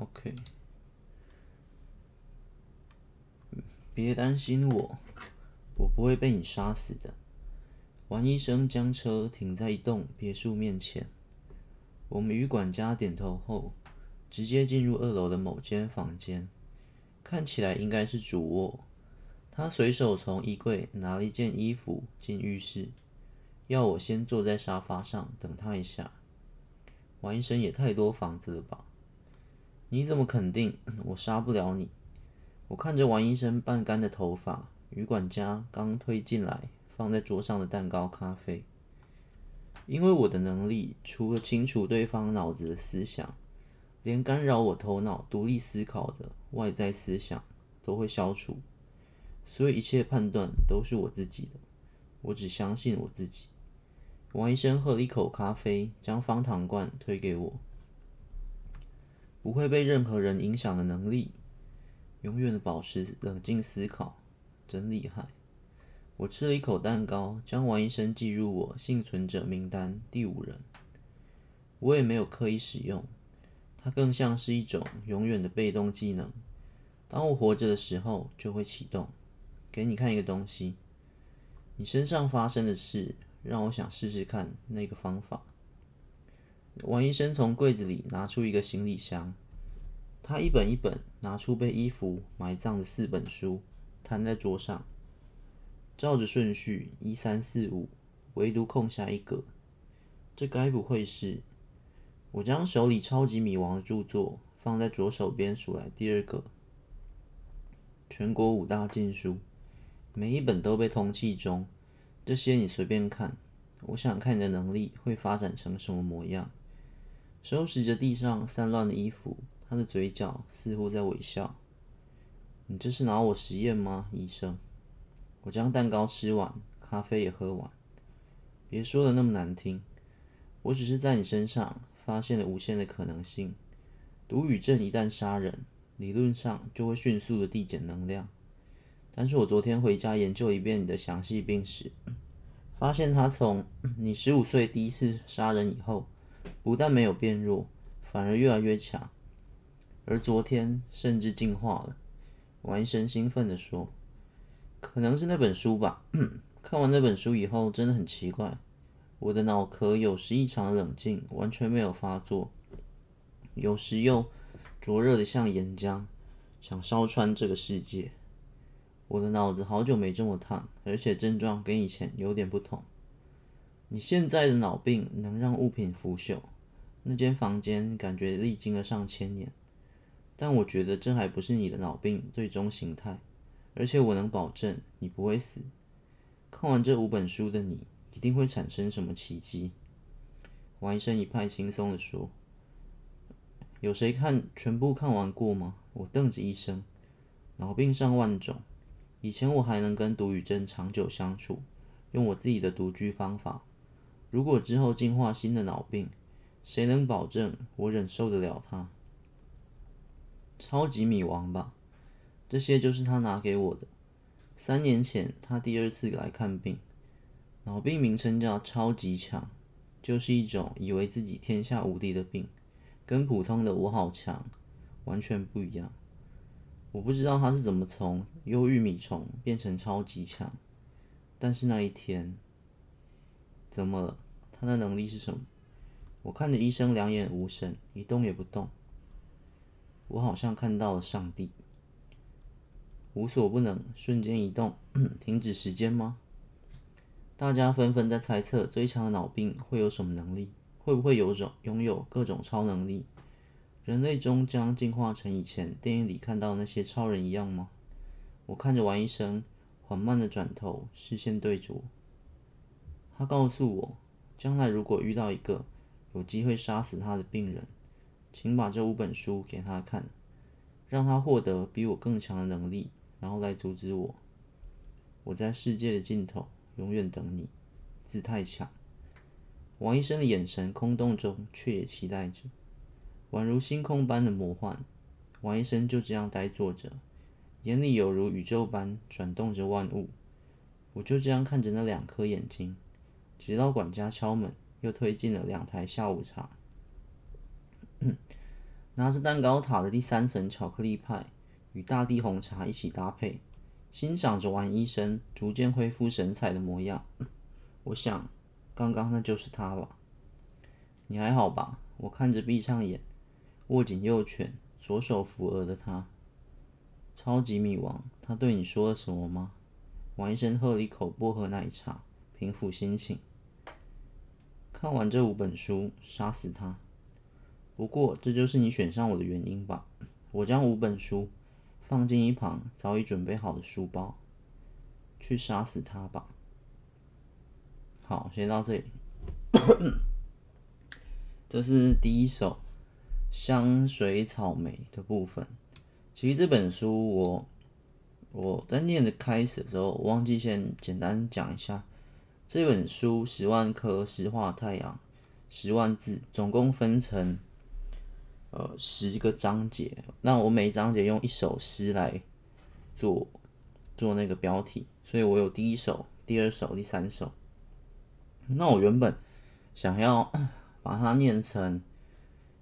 OK，别担心我，我不会被你杀死的。王医生将车停在一栋别墅面前，我们与管家点头后，直接进入二楼的某间房间，看起来应该是主卧。他随手从衣柜拿了一件衣服进浴室，要我先坐在沙发上等他一下。王医生也太多房子了吧？你怎么肯定我杀不了你？我看着王医生半干的头发与管家刚推进来放在桌上的蛋糕、咖啡。因为我的能力除了清除对方脑子的思想，连干扰我头脑独立思考的外在思想都会消除，所以一切判断都是我自己的。我只相信我自己。王医生喝了一口咖啡，将方糖罐推给我。不会被任何人影响的能力，永远保持冷静思考，真厉害！我吃了一口蛋糕，将王医生记入我幸存者名单第五人。我也没有刻意使用，它更像是一种永远的被动技能。当我活着的时候，就会启动。给你看一个东西，你身上发生的事，让我想试试看那个方法。王医生从柜子里拿出一个行李箱，他一本一本拿出被衣服埋葬的四本书，摊在桌上，照着顺序一三四五，唯独空下一格。这该不会是……我将手里超级米王的著作放在左手边数来第二个，全国五大禁书，每一本都被通缉中。这些你随便看，我想看你的能力会发展成什么模样。收拾着地上散乱的衣服，他的嘴角似乎在微笑。你这是拿我实验吗，医生？我将蛋糕吃完，咖啡也喝完。别说的那么难听，我只是在你身上发现了无限的可能性。毒语症一旦杀人，理论上就会迅速的递减能量。但是我昨天回家研究一遍你的详细病史，发现他从你十五岁第一次杀人以后。不但没有变弱，反而越来越强，而昨天甚至进化了。王医生兴奋地说：“可能是那本书吧。看完那本书以后，真的很奇怪，我的脑壳有时异常冷静，完全没有发作；有时又灼热的像岩浆，想烧穿这个世界。我的脑子好久没这么烫，而且症状跟以前有点不同。”你现在的脑病能让物品腐朽，那间房间感觉历经了上千年，但我觉得这还不是你的脑病最终形态，而且我能保证你不会死。看完这五本书的你一定会产生什么奇迹。王医生一派轻松地说：“有谁看全部看完过吗？”我瞪着医生，脑病上万种，以前我还能跟毒语症长久相处，用我自己的独居方法。如果之后进化新的脑病，谁能保证我忍受得了它？超级米王吧，这些就是他拿给我的。三年前他第二次来看病，脑病名称叫超级强，就是一种以为自己天下无敌的病，跟普通的我好强完全不一样。我不知道他是怎么从忧郁米虫变成超级强，但是那一天。怎么？他的能力是什么？我看着医生两眼无神，一动也不动。我好像看到了上帝。无所不能，瞬间移动，停止时间吗？大家纷纷在猜测最强的脑病会有什么能力？会不会有种拥有各种超能力？人类终将进化成以前电影里看到的那些超人一样吗？我看着王医生，缓慢的转头，视线对着我。他告诉我，将来如果遇到一个有机会杀死他的病人，请把这五本书给他看，让他获得比我更强的能力，然后来阻止我。我在世界的尽头永远等你。字太强。王医生的眼神空洞中，却也期待着，宛如星空般的魔幻。王医生就这样呆坐着，眼里有如宇宙般转动着万物。我就这样看着那两颗眼睛。直到管家敲门，又推进了两台下午茶。拿着蛋糕塔的第三层巧克力派与大地红茶一起搭配，欣赏着王医生逐渐恢复神采的模样。我想，刚刚那就是他吧？你还好吧？我看着闭上眼，握紧右拳，左手扶额的他。超级米王，他对你说了什么吗？王医生喝了一口薄荷奶茶，平复心情。看完这五本书，杀死他。不过，这就是你选上我的原因吧？我将五本书放进一旁早已准备好的书包，去杀死他吧。好，先到这里。这是第一首香水草莓的部分。其实这本书我我在念的开始的时候，忘记先简单讲一下。这本书十万颗石化太阳，十万字，总共分成呃十个章节。那我每一章节用一首诗来做做那个标题，所以我有第一首、第二首、第三首。那我原本想要把它念成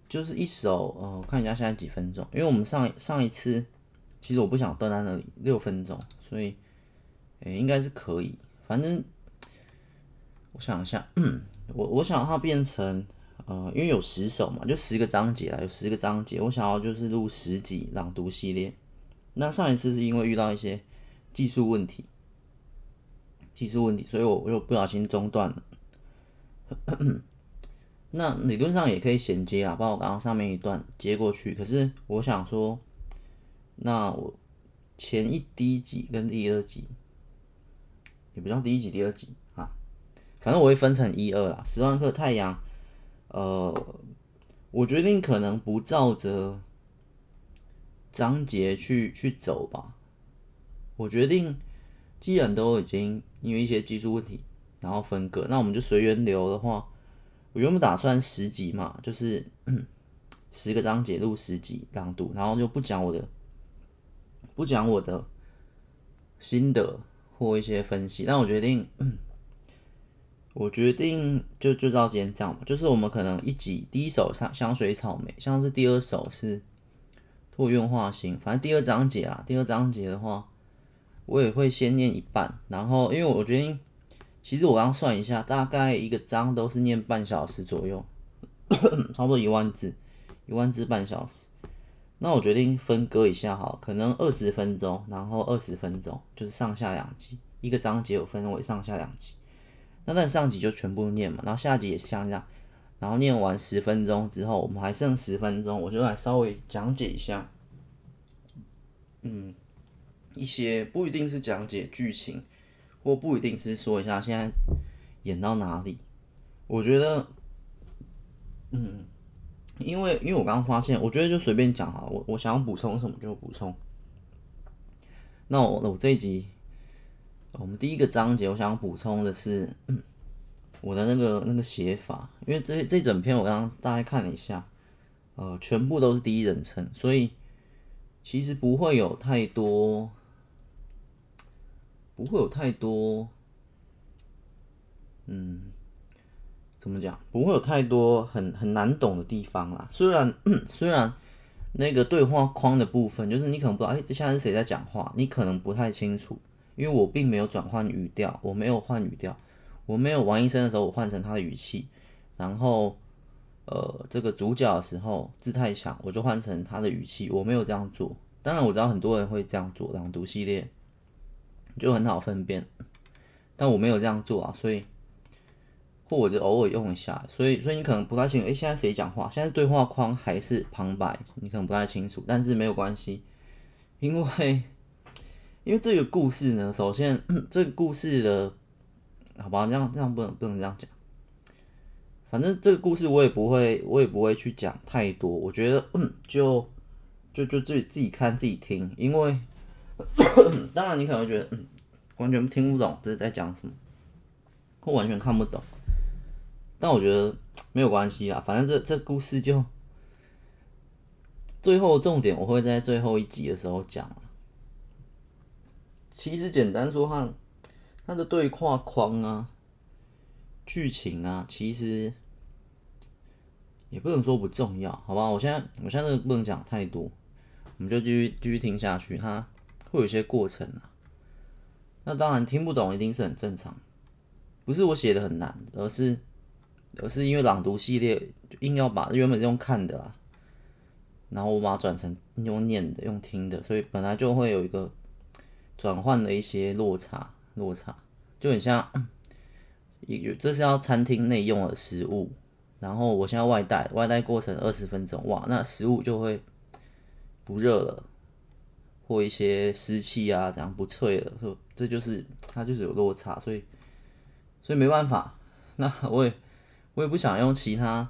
就是一首呃，我看一下现在几分钟，因为我们上上一次其实我不想断在那里六分钟，所以诶、应该是可以，反正。我想一下，我我想要它变成，呃，因为有十首嘛，就十个章节啦，有十个章节，我想要就是录十集朗读系列。那上一次是因为遇到一些技术问题，技术问题，所以我我又不小心中断了。那理论上也可以衔接啊，把我刚刚上面一段接过去。可是我想说，那我前一第一集跟第二集，也不叫第一集、第二集。反正我会分成一二啦，十万克太阳，呃，我决定可能不照着章节去去走吧。我决定，既然都已经因为一些技术问题，然后分割，那我们就随缘流的话，我原本打算十集嘛，就是 十个章节录十集朗读，然后就不讲我的，不讲我的心得或一些分析，但我决定。我决定就就照今天这样吧，就是我们可能一集第一首香香水草莓，像是第二首是拓愿化心，反正第二章节啦，第二章节的话，我也会先念一半，然后因为我决定，其实我刚算一下，大概一个章都是念半小时左右，差不多一万字，一万字半小时，那我决定分割一下哈，可能二十分钟，然后二十分钟，就是上下两集，一个章节我分为上下两集。那但上集就全部念嘛，然后下集也像这样，然后念完十分钟之后，我们还剩十分钟，我就来稍微讲解一下，嗯，一些不一定是讲解剧情，或不一定是说一下现在演到哪里。我觉得，嗯，因为因为我刚刚发现，我觉得就随便讲啊，我我想要补充什么就补充。那我我这一集。我们第一个章节，我想补充的是我的那个那个写法，因为这这整篇我刚刚大概看了一下，呃，全部都是第一人称，所以其实不会有太多，不会有太多，嗯，怎么讲？不会有太多很很难懂的地方啦。虽然虽然那个对话框的部分，就是你可能不知道，哎，这现在是谁在讲话？你可能不太清楚。因为我并没有转换语调，我没有换语调，我没有王医生的时候我换成他的语气，然后呃这个主角的时候字太强，我就换成他的语气，我没有这样做。当然我知道很多人会这样做，朗读系列就很好分辨，但我没有这样做啊，所以或者偶尔用一下，所以所以你可能不太清楚，诶，现在谁讲话？现在对话框还是旁白，你可能不太清楚，但是没有关系，因为。因为这个故事呢，首先 这个故事的，好吧，这样这样不能不能这样讲。反正这个故事我也不会，我也不会去讲太多。我觉得，嗯，就就就自己自己看自己听。因为 当然你可能会觉得，嗯，完全听不懂这是在讲什么，或完全看不懂。但我觉得没有关系啦，反正这这故事就 最后重点我会在最后一集的时候讲。其实简单说，它它的对话框啊、剧情啊，其实也不能说不重要，好吧？我现在我现在不能讲太多，我们就继续继续听下去，它会有一些过程啊。那当然听不懂一定是很正常，不是我写的很难，而是而是因为朗读系列就硬要把原本是用看的啊，然后我把它转成用念的、用听的，所以本来就会有一个转换了一些落差，落差就很像有这是要餐厅内用的食物，然后我现在外带，外带过程二十分钟，哇，那食物就会不热了。或一些湿气啊，怎样不脆了，说这就是它就是有落差，所以所以没办法，那我也我也不想用其他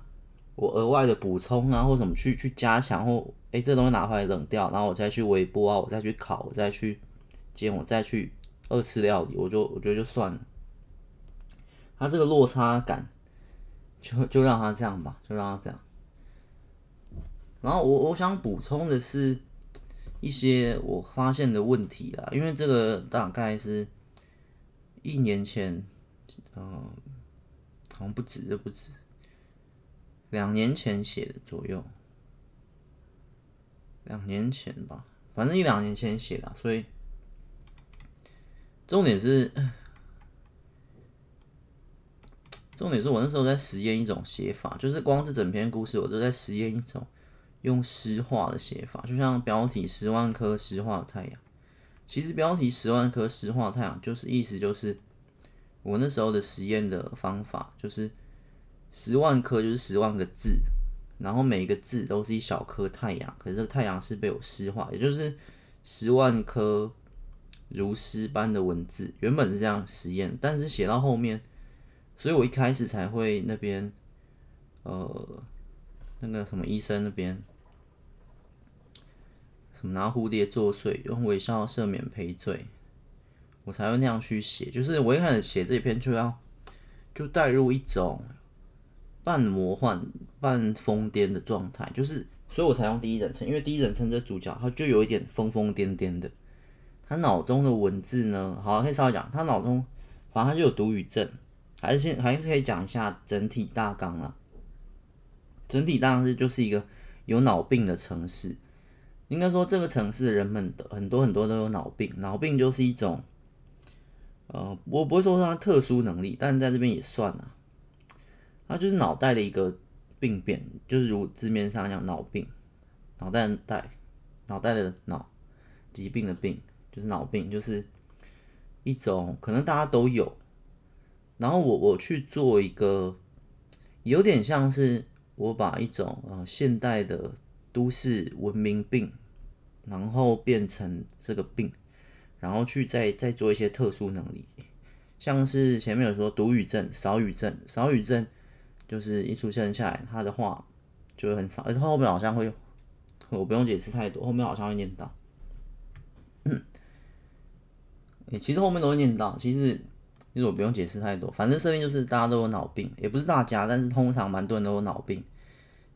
我额外的补充啊，或什么去去加强，或诶、这东西拿回来冷掉，然后我再去微波啊，我再去烤，我再去煎，我再去二次料理，我就我觉得就算了，他这个落差感就就让他这样吧，就让他这样。然后我我想补充的是。一些我发现的问题啦，因为这个大概是一年前，嗯、好像不止，这不止，两年前写的左右，两年前吧，反正一两年前写的，所以重点是，重点是我那时候在实验一种写法，就是光这整篇故事我都在实验一种。用诗化的写法，就像标题“十万颗诗化的太阳”。其实标题“十万颗诗化太阳”就是意思就是我那时候的实验的方法，就是十万颗就是十万个字，然后每一个字都是一小颗太阳，可是这个太阳是被我诗化，也就是十万颗如诗般的文字。原本是这样实验，但是写到后面，所以我一开始才会那边呃。那个什么医生那边，什么拿蝴蝶作祟，用微笑赦免赔罪，我才会那样去写。就是我一开始写这篇就要就带入一种半魔幻、半疯癫的状态，就是所以我才用第一人称，因为第一人称这主角他就有一点疯疯癫癫的，他脑中的文字呢，好，可以稍微讲，他脑中反正他就有读语症，还是先还是可以讲一下整体大纲啊。整体当然是就是一个有脑病的城市，应该说这个城市的人们的很多很多都有脑病，脑病就是一种，呃，我不会说它特殊能力，但是在这边也算啊，它就是脑袋的一个病变，就是如字面上讲脑病，脑袋的带，脑袋的脑，疾病的病，就是脑病，就是一种可能大家都有，然后我我去做一个，有点像是。我把一种呃现代的都市文明病，然后变成这个病，然后去再再做一些特殊能力，像是前面有说读语症、少语症、少语症，就是一出现下来，他的话就会很少，而后面好像会，我不用解释太多，后面好像会念到，嗯，其实后面都会念到，其实。其实我不用解释太多，反正设定就是大家都有脑病，也不是大家，但是通常蛮多人都有脑病，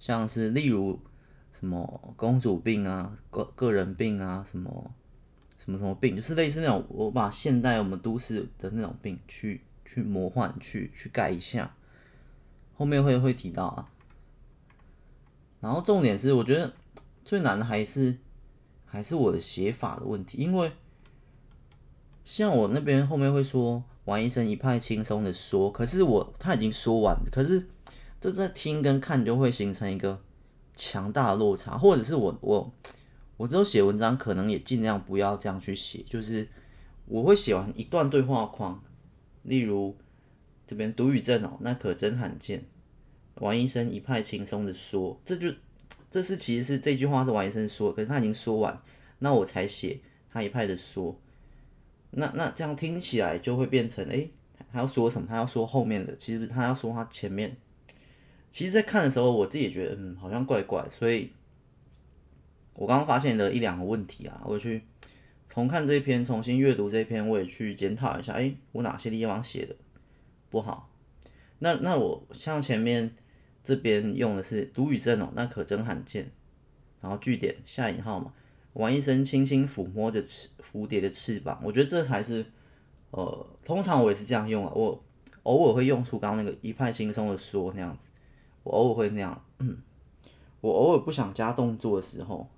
像是例如什么公主病啊、个个人病啊、什么什么什么病，就是类似那种我把现代我们都市的那种病去去魔幻去去盖一下，后面会会提到啊。然后重点是，我觉得最难的还是还是我的写法的问题，因为像我那边后面会说。王医生一派轻松的说，可是我他已经说完，可是这在听跟看就会形成一个强大的落差，或者是我我我之后写文章可能也尽量不要这样去写，就是我会写完一段对话框，例如这边读语症哦，那可真罕见。王医生一派轻松的说，这就这是其实是这句话是王医生说，可是他已经说完，那我才写他一派的说。那那这样听起来就会变成，哎，他要说什么？他要说后面的，其实他要说他前面。其实，在看的时候，我自己也觉得，嗯，好像怪怪。所以，我刚刚发现的一两个问题啊，我去重看这篇，重新阅读这篇，我也去检讨一下，哎，我哪些地方写的不好？那那我像前面这边用的是读语症哦，那可真罕见。然后句点下引号嘛。王医生轻轻抚摸着翅蝴蝶的翅膀，我觉得这才是，呃，通常我也是这样用啊。我偶尔会用出刚刚那个一派轻松的说那样子，我偶尔会那样。我偶尔不想加动作的时候，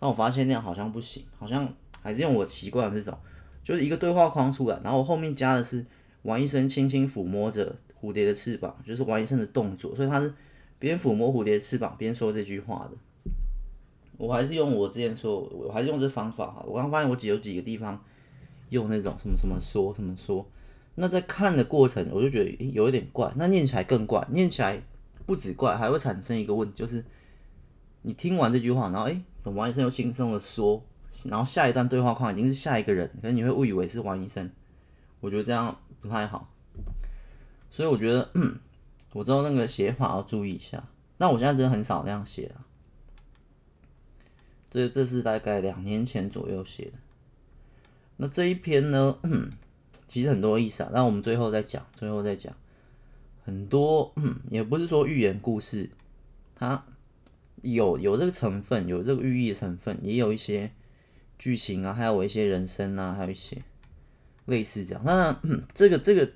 那我发现那样好像不行，好像还是用我习惯的这种，就是一个对话框出来，然后我后面加的是王医生轻轻抚摸着蝴蝶的翅膀，就是王医生的动作，所以他是边抚摸蝴蝶翅膀边说这句话的。我还是用我之前说，我还是用这方法哈。我刚发现我几有几个地方用那种什么什么说什么说，那在看的过程我就觉得有一点怪，那念起来更怪，念起来不止怪，还会产生一个问题，就是你听完这句话，然后诶，怎王医生又轻松的说，然后下一段对话框已经是下一个人，可能你会误以为是王医生，我觉得这样不太好，所以我觉得我知道那个写法要注意一下。那我现在真的很少那样写了。这这是大概两年前左右写的。那这一篇呢，其实很多意思啊。那我们最后再讲，最后再讲。很多，也不是说寓言故事，它有有这个成分，有这个寓意的成分，也有一些剧情啊，还有一些人生啊，还有一些类似这样。那 这个这个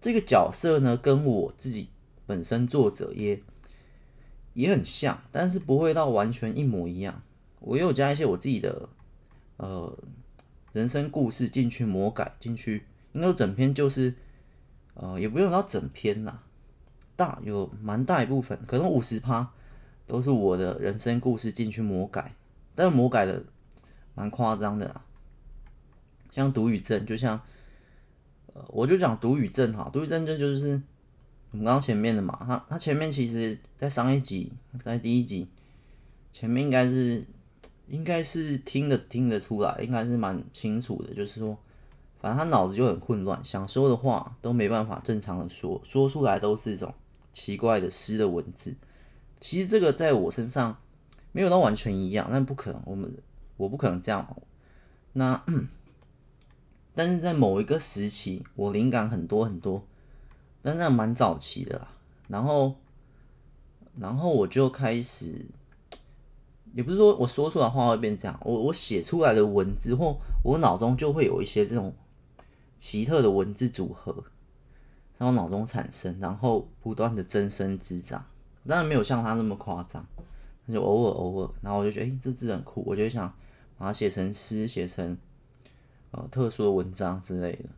这个角色呢，跟我自己本身作者也也很像，但是不会到完全一模一样。我也有加一些我自己的呃人生故事进去魔改进去，应该整篇就是呃也不用到整篇啦，大有蛮大一部分，可能五十趴都是我的人生故事进去魔改，但魔改的蛮夸张的啦，像读语症，就像呃我就讲读语症哈，读语症这就是我们刚刚前面的嘛，他他前面其实在上一集在第一集前面应该是。应该是听得听得出来，应该是蛮清楚的。就是说，反正他脑子就很混乱，想说的话都没办法正常的说，说出来都是一种奇怪的诗的文字。其实这个在我身上没有到完全一样，但不可能，我们我不可能这样。那 但是在某一个时期，我灵感很多很多，但那蛮早期的啦。然后，然后我就开始。也不是说我说出来话会变这样，我我写出来的文字或我脑中就会有一些这种奇特的文字组合，在我脑中产生，然后不断的增生滋长。当然没有像他那么夸张，就偶尔偶尔，然后我就觉得，哎、这字很酷，我就想把它写成诗，写成呃特殊的文章之类的。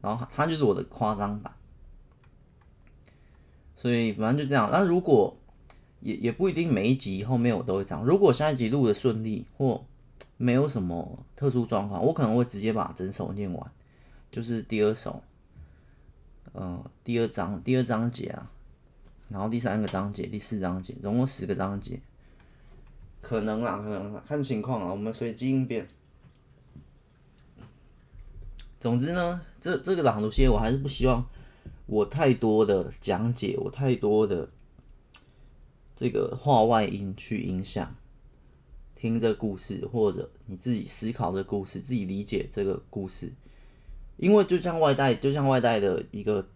然后它就是我的夸张版，所以反正就这样。那如果也也不一定每一集后面我都会讲。如果下一集录的顺利或没有什么特殊状况，我可能会直接把整首念完，就是第二首，呃，第二章第二章节啊，然后第三个章节、第四章节，总共十个章节，可能啊，可能，看情况啊，我们随机应变。总之呢，这这个朗读系列我还是不希望我太多的讲解，我太多的。这个话外音去影响听这故事，或者你自己思考这故事，自己理解这个故事。因为就像外带，就像外带的一个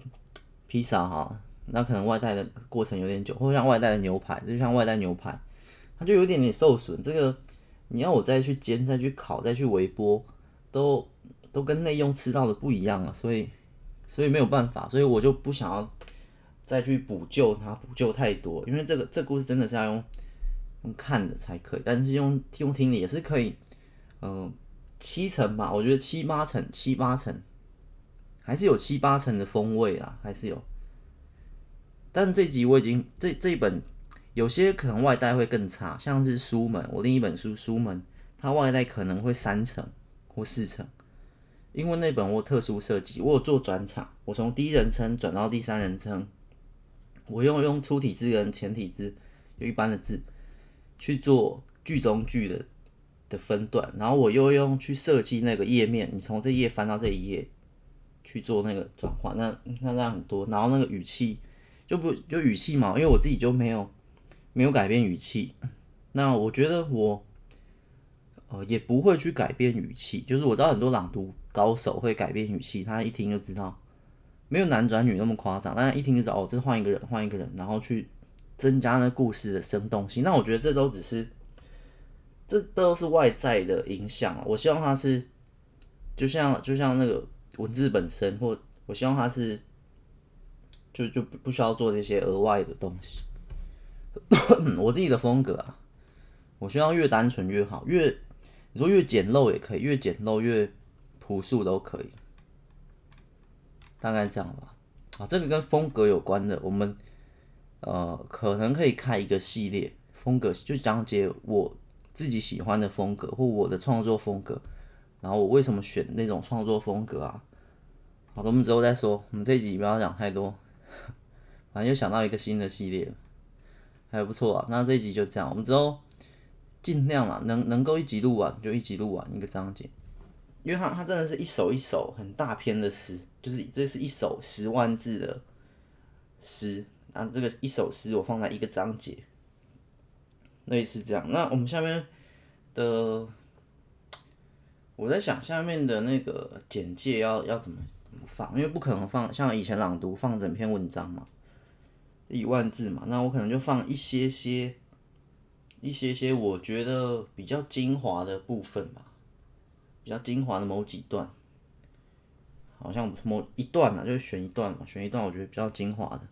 披萨哈，那可能外带的过程有点久，或像外带的牛排，就像外带牛排，它就有点点受损。这个你要我再去煎、再去烤、再去微波，都都跟内用吃到的不一样了，所以所以没有办法，所以我就不想要。再去补救它，补救太多，因为这个这故事真的是要用用看的才可以，但是用用听的也是可以，嗯、七成吧，我觉得七八成，七八成，还是有七八成的风味啦，还是有。但这集我已经这这一本有些可能外带会更差，像是书门，我另一本书书门，它外带可能会三成或四成。因为那本我特殊设计，我有做转场，我从第一人称转到第三人称。我用用粗体字跟前体字，有一般的字去做句中句的的分段，然后我又用去设计那个页面，你从这页翻到这一页去做那个转换，那那那很多，然后那个语气就不就语气嘛，因为我自己就没有没有改变语气，那我觉得我呃也不会去改变语气，就是我知道很多朗读高手会改变语气，他一听就知道。没有男转女那么夸张，大家一听就知道哦，这是换一个人，换一个人，然后去增加那故事的生动性。那我觉得这都只是，这都是外在的影响。我希望它是，就像就像那个文字本身，或我希望它是，就就不需要做这些额外的东西。我自己的风格啊，我希望越单纯越好，越你说越简陋也可以，越简陋越朴素都可以，大概这样吧。啊，这个跟风格有关的，我们呃可能可以开一个系列，风格就讲解我自己喜欢的风格或我的创作风格，然后我为什么选那种创作风格啊？好的，我们之后再说，我们这一集不要讲太多，反正又想到一个新的系列，还不错啊。那这一集就这样，我们之后尽量啊，能能够一集录完就一集录完一个章节，因为他他真的是一首一首很大篇的诗。就是这是一首十万字的诗，啊，这个一首诗我放在一个章节，类似这样。那我们下面的，我在想下面的那个简介要要怎么怎么放，因为不可能放像以前朗读放整篇文章嘛，一万字嘛，那我可能就放一些些一些些我觉得比较精华的部分吧，比较精华的某几段。好像某一段嘛，就是选一段嘛，选一段我觉得比较精华的，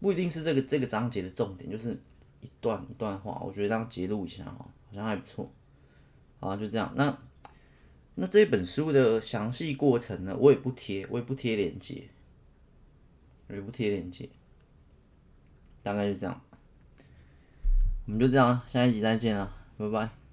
不一定是这个这个章节的重点，就是一段一段话，我觉得这样节录一下哈，好像还不错。好，就这样。那那这本书的详细过程呢，我也不贴，我也不贴链接，我也不贴链接，大概就这样。我们就这样，下一集再见了，拜拜。